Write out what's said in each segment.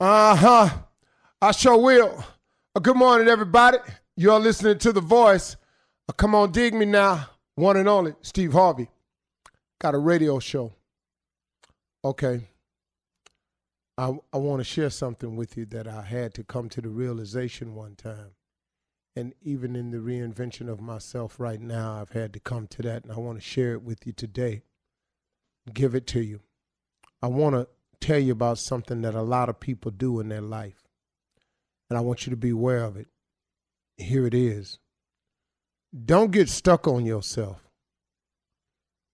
Uh huh. I sure will. Uh, good morning, everybody. You're listening to The Voice. Uh, come on, dig me now. One and only, Steve Harvey. Got a radio show. Okay. I, I want to share something with you that I had to come to the realization one time. And even in the reinvention of myself right now, I've had to come to that, and I want to share it with you today. Give it to you. I want to tell you about something that a lot of people do in their life. And I want you to be aware of it. Here it is. Don't get stuck on yourself.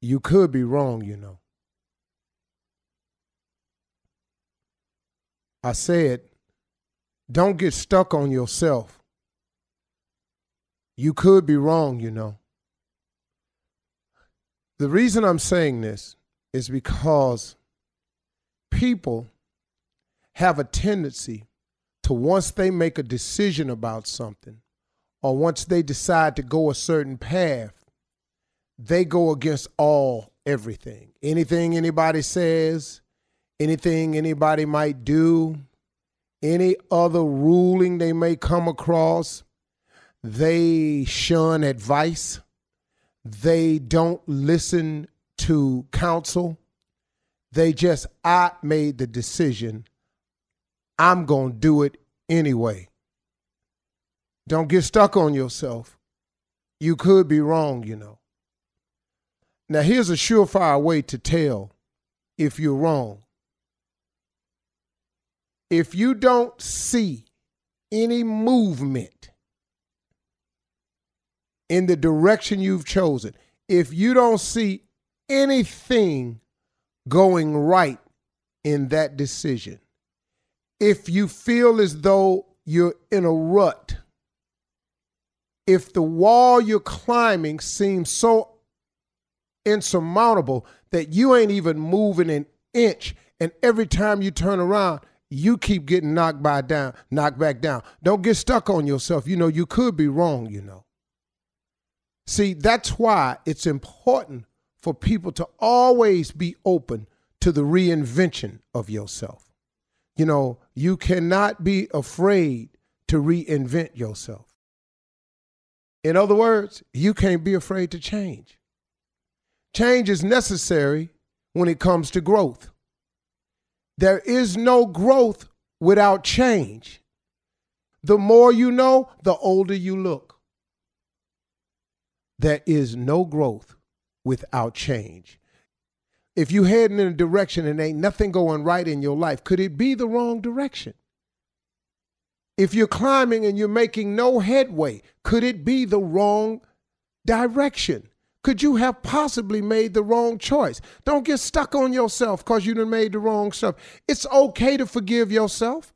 You could be wrong, you know. I said, don't get stuck on yourself. You could be wrong, you know. The reason I'm saying this is because people have a tendency to once they make a decision about something or once they decide to go a certain path, they go against all everything. Anything anybody says, anything anybody might do, any other ruling they may come across, they shun advice. They don't listen to counsel. They just, I made the decision. I'm going to do it anyway. Don't get stuck on yourself. You could be wrong, you know. Now, here's a surefire way to tell if you're wrong. If you don't see any movement in the direction you've chosen, if you don't see anything going right in that decision, if you feel as though you're in a rut, if the wall you're climbing seems so insurmountable that you ain't even moving an inch, and every time you turn around, you keep getting knocked by down, knocked back down. Don't get stuck on yourself. You know, you could be wrong, you know. See, that's why it's important for people to always be open to the reinvention of yourself. You know, you cannot be afraid to reinvent yourself. In other words, you can't be afraid to change. Change is necessary when it comes to growth. There is no growth without change. The more you know, the older you look. There is no growth without change. If you're heading in a direction and ain't nothing going right in your life, could it be the wrong direction? If you're climbing and you're making no headway, could it be the wrong direction? Could you have possibly made the wrong choice? Don't get stuck on yourself because you done made the wrong stuff. It's okay to forgive yourself.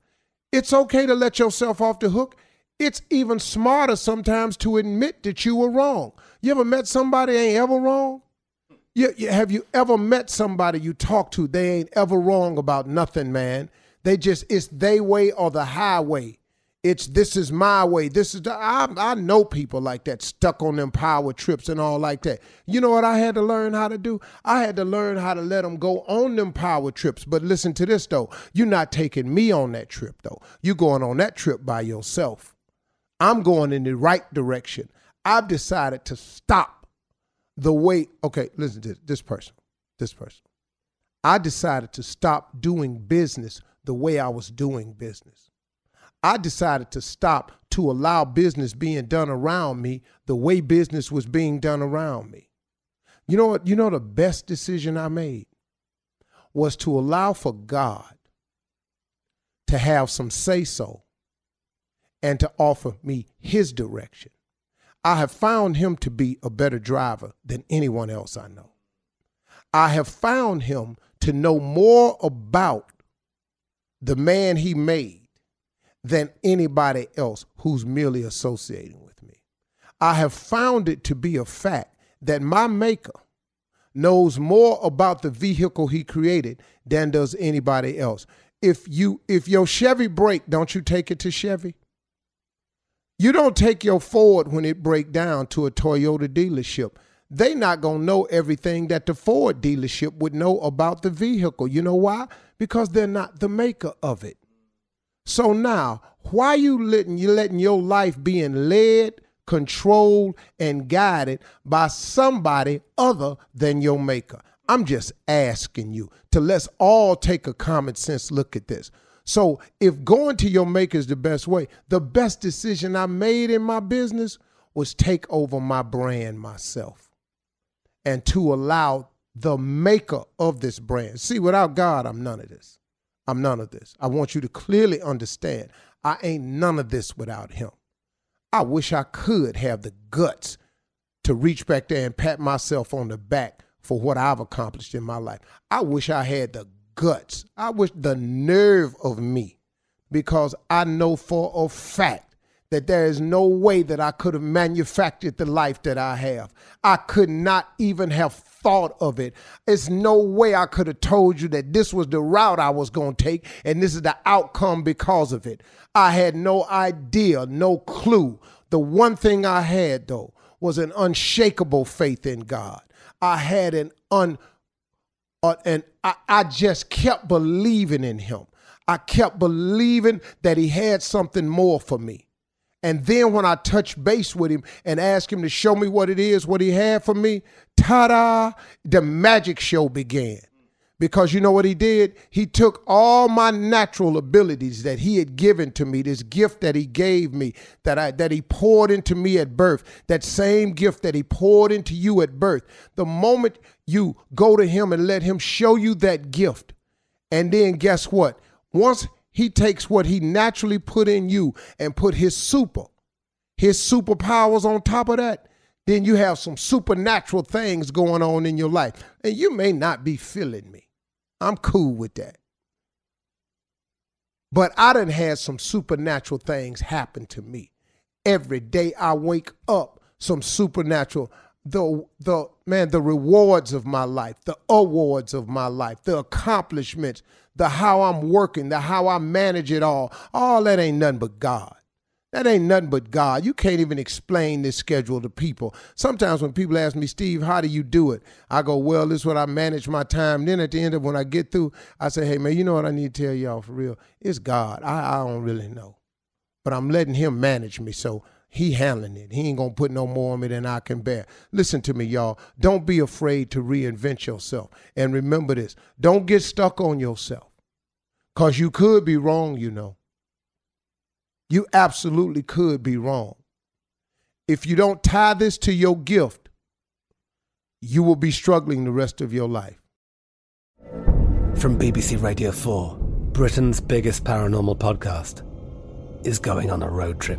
It's okay to let yourself off the hook. It's even smarter sometimes to admit that you were wrong. You ever met somebody ain't ever wrong? You, you, have you ever met somebody you talk to? They ain't ever wrong about nothing, man. They just it's they way or the highway. It's this is my way. This is the, I, I know people like that stuck on them power trips and all like that. You know what I had to learn how to do? I had to learn how to let them go on them power trips. But listen to this though. You're not taking me on that trip though. You're going on that trip by yourself. I'm going in the right direction. I've decided to stop the way. Okay, listen to this, person. This person. I decided to stop doing business the way I was doing business. I decided to stop to allow business being done around me the way business was being done around me. You know what? You know the best decision I made was to allow for God to have some say so and to offer me his direction. I have found him to be a better driver than anyone else I know. I have found him to know more about the man he made than anybody else who's merely associating with me. I have found it to be a fact that my maker knows more about the vehicle he created than does anybody else. If you if your Chevy break, don't you take it to Chevy? You don't take your Ford when it break down to a Toyota dealership. They not to know everything that the Ford dealership would know about the vehicle. You know why? Because they're not the maker of it. So now, why you letting you letting your life being led, controlled, and guided by somebody other than your maker? I'm just asking you to let's all take a common sense look at this. So if going to your maker is the best way, the best decision I made in my business was take over my brand myself and to allow the maker of this brand. See, without God, I'm none of this. I'm none of this. I want you to clearly understand I ain't none of this without him. I wish I could have the guts to reach back there and pat myself on the back for what I've accomplished in my life. I wish I had the guts. I wish the nerve of me because I know for a fact that there is no way that I could have manufactured the life that I have. I could not even have thought of it. It's no way I could have told you that this was the route I was going to take and this is the outcome because of it. I had no idea, no clue. The one thing I had though was an unshakable faith in God. I had an un uh, and I, I just kept believing in him. I kept believing that he had something more for me. And then when I touched base with him and asked him to show me what it is, what he had for me, ta da, the magic show began. Because you know what he did? He took all my natural abilities that he had given to me, this gift that he gave me, that I that he poured into me at birth, that same gift that he poured into you at birth. The moment you go to him and let him show you that gift, and then guess what? Once he takes what he naturally put in you and put his super, his superpowers on top of that. Then you have some supernatural things going on in your life. And you may not be feeling me. I'm cool with that. But I done had some supernatural things happen to me. Every day I wake up, some supernatural the the man the rewards of my life, the awards of my life, the accomplishments, the how I'm working, the how I manage it all. All that ain't nothing but God. That ain't nothing but God. You can't even explain this schedule to people. Sometimes when people ask me, Steve, how do you do it? I go, well, this is what I manage my time. Then at the end of when I get through, I say, hey, man, you know what I need to tell y'all for real? It's God. I, I don't really know. But I'm letting him manage me. So he handling it. He ain't gonna put no more on me than I can bear. Listen to me, y'all. Don't be afraid to reinvent yourself. And remember this, don't get stuck on yourself. Cause you could be wrong, you know. You absolutely could be wrong. If you don't tie this to your gift, you will be struggling the rest of your life. From BBC Radio 4, Britain's biggest paranormal podcast is going on a road trip.